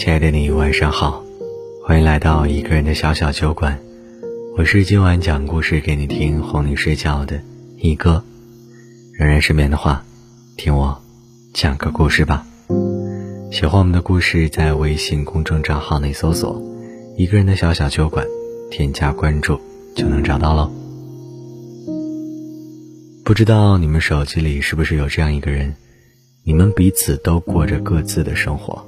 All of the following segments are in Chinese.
亲爱的你，晚上好，欢迎来到一个人的小小酒馆。我是今晚讲故事给你听、哄你睡觉的一哥。仍然失眠的话，听我讲个故事吧。喜欢我们的故事，在微信公众账号内搜索“一个人的小小酒馆”，添加关注就能找到喽。不知道你们手机里是不是有这样一个人？你们彼此都过着各自的生活，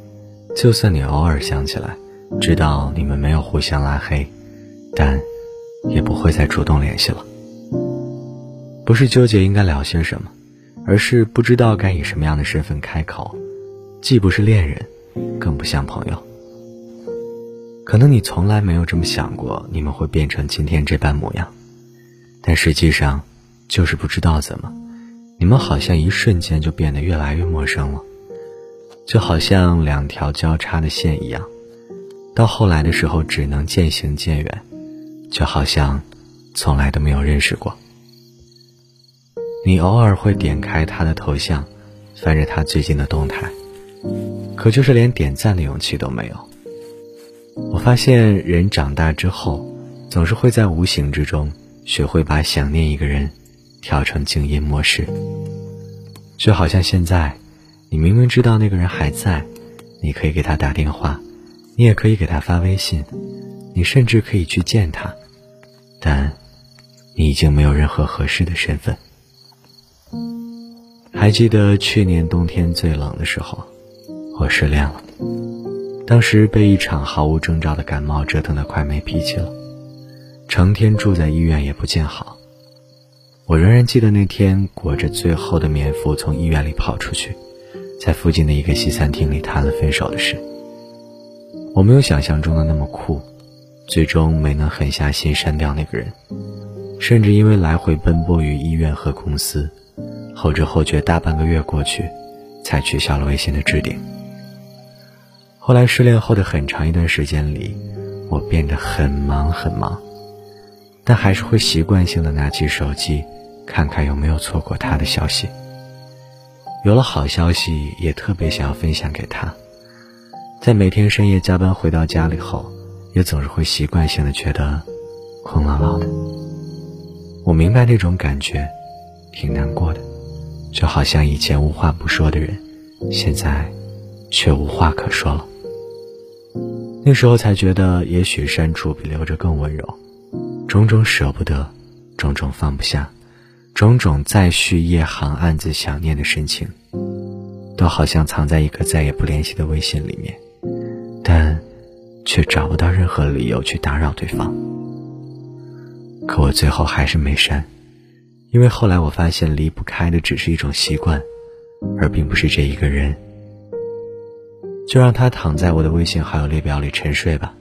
就算你偶尔想起来，知道你们没有互相拉黑，但也不会再主动联系了。不是纠结应该聊些什么，而是不知道该以什么样的身份开口，既不是恋人，更不像朋友。可能你从来没有这么想过，你们会变成今天这般模样，但实际上，就是不知道怎么。你们好像一瞬间就变得越来越陌生了，就好像两条交叉的线一样，到后来的时候只能渐行渐远，就好像从来都没有认识过。你偶尔会点开他的头像，翻着他最近的动态，可就是连点赞的勇气都没有。我发现人长大之后，总是会在无形之中学会把想念一个人。调成静音模式，就好像现在，你明明知道那个人还在，你可以给他打电话，你也可以给他发微信，你甚至可以去见他，但你已经没有任何合适的身份。还记得去年冬天最冷的时候，我失恋了，当时被一场毫无征兆的感冒折腾得快没脾气了，成天住在医院也不见好。我仍然记得那天裹着最厚的棉服从医院里跑出去，在附近的一个西餐厅里谈了分手的事。我没有想象中的那么酷，最终没能狠下心删掉那个人，甚至因为来回奔波于医院和公司，后知后觉大半个月过去，才取消了微信的置顶。后来失恋后的很长一段时间里，我变得很忙很忙。但还是会习惯性的拿起手机，看看有没有错过他的消息。有了好消息，也特别想要分享给他。在每天深夜加班回到家里后，也总是会习惯性的觉得空落落的。我明白那种感觉，挺难过的，就好像以前无话不说的人，现在却无话可说了。那时候才觉得，也许删除比留着更温柔。种种舍不得，种种放不下，种种再续夜航暗自想念的深情，都好像藏在一个再也不联系的微信里面，但却找不到任何理由去打扰对方。可我最后还是没删，因为后来我发现离不开的只是一种习惯，而并不是这一个人。就让他躺在我的微信好友列表里沉睡吧。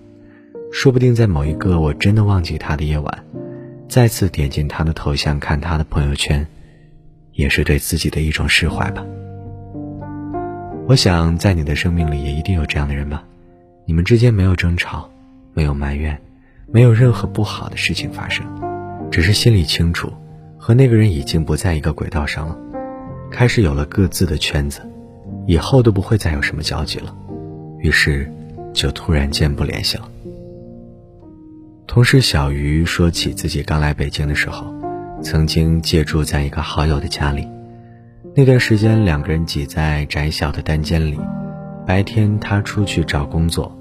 说不定在某一个我真的忘记他的夜晚，再次点进他的头像看他的朋友圈，也是对自己的一种释怀吧。我想在你的生命里也一定有这样的人吧，你们之间没有争吵，没有埋怨，没有任何不好的事情发生，只是心里清楚，和那个人已经不在一个轨道上了，开始有了各自的圈子，以后都不会再有什么交集了，于是就突然间不联系了。同事小鱼说起自己刚来北京的时候，曾经借住在一个好友的家里。那段时间，两个人挤在窄小的单间里，白天他出去找工作，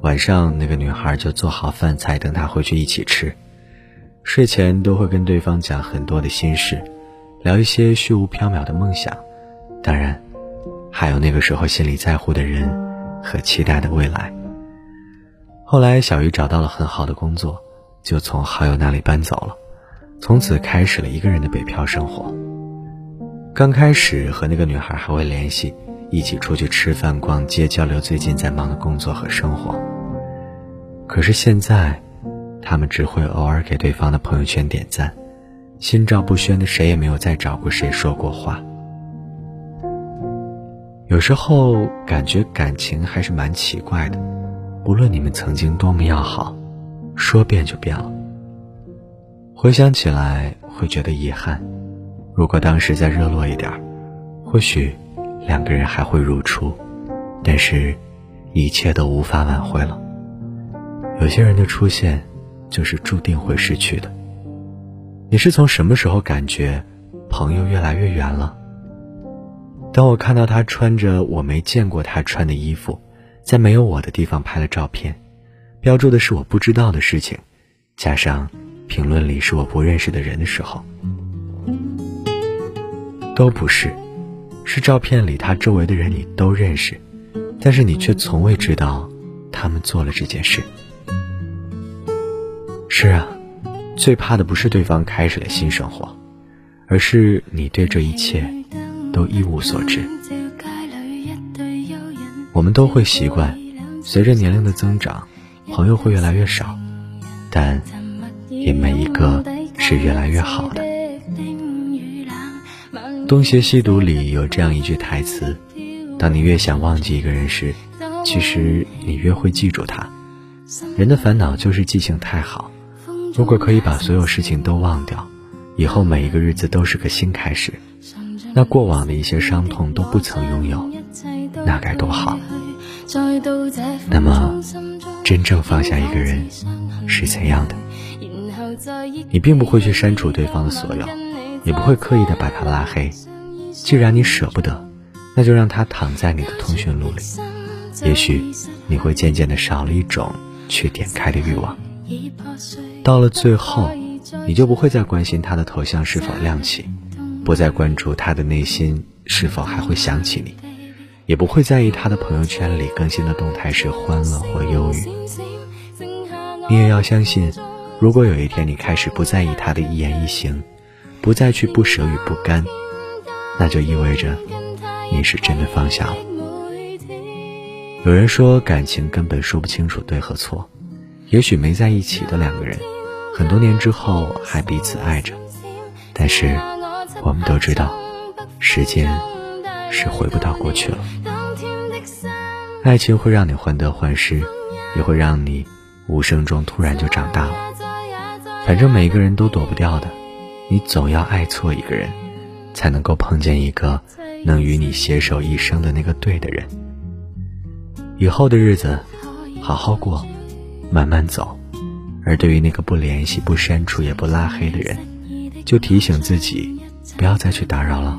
晚上那个女孩就做好饭菜等他回去一起吃。睡前都会跟对方讲很多的心事，聊一些虚无缥缈的梦想，当然，还有那个时候心里在乎的人和期待的未来。后来，小鱼找到了很好的工作，就从好友那里搬走了，从此开始了一个人的北漂生活。刚开始和那个女孩还会联系，一起出去吃饭、逛街，交流最近在忙的工作和生活。可是现在，他们只会偶尔给对方的朋友圈点赞，心照不宣的，谁也没有再找过谁说过话。有时候感觉感情还是蛮奇怪的。无论你们曾经多么要好，说变就变了。回想起来会觉得遗憾，如果当时再热络一点，或许两个人还会如初。但是，一切都无法挽回了。有些人的出现，就是注定会失去的。你是从什么时候感觉朋友越来越远了？当我看到他穿着我没见过他穿的衣服，在没有我的地方拍了照片，标注的是我不知道的事情，加上评论里是我不认识的人的时候，都不是，是照片里他周围的人你都认识，但是你却从未知道他们做了这件事。是啊，最怕的不是对方开始了新生活，而是你对这一切。都一无所知。我们都会习惯，随着年龄的增长，朋友会越来越少，但也没一个是越来越好的。《东邪西毒》里有这样一句台词：“当你越想忘记一个人时，其实你越会记住他。人的烦恼就是记性太好。如果可以把所有事情都忘掉，以后每一个日子都是个新开始。”那过往的一些伤痛都不曾拥有，那该多好。那么，真正放下一个人是怎样的？你并不会去删除对方的所有，也不会刻意的把他拉黑。既然你舍不得，那就让他躺在你的通讯录里。也许你会渐渐的少了一种去点开的欲望。到了最后，你就不会再关心他的头像是否亮起。不再关注他的内心是否还会想起你，也不会在意他的朋友圈里更新的动态是欢乐或忧郁。你也要相信，如果有一天你开始不在意他的一言一行，不再去不舍与不甘，那就意味着你是真的放下了。有人说，感情根本说不清楚对和错，也许没在一起的两个人，很多年之后还彼此爱着，但是。我们都知道，时间是回不到过去了。爱情会让你患得患失，也会让你无声中突然就长大了。反正每个人都躲不掉的，你总要爱错一个人，才能够碰见一个能与你携手一生的那个对的人。以后的日子，好好过，慢慢走。而对于那个不联系、不删除、也不拉黑的人，就提醒自己。不要再去打扰了，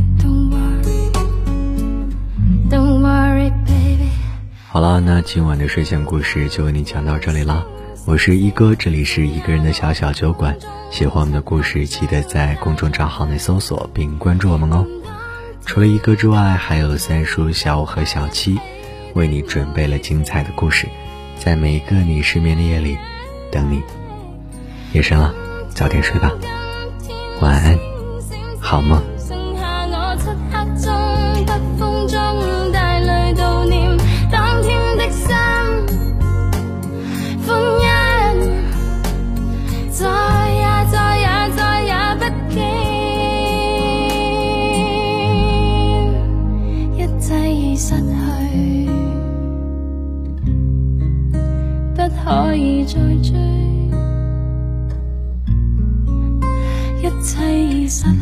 好了，那今晚的睡前故事就为你讲到这里了。我是一哥，这里是一个人的小小酒馆。喜欢我们的故事，记得在公众账号内搜索并关注我们哦。除了一哥之外，还有三叔、小五和小七，为你准备了精彩的故事，在每一个你失眠的夜里等你。夜深了，早点睡吧，晚安，好梦。失去，不可以再追，一切已失去。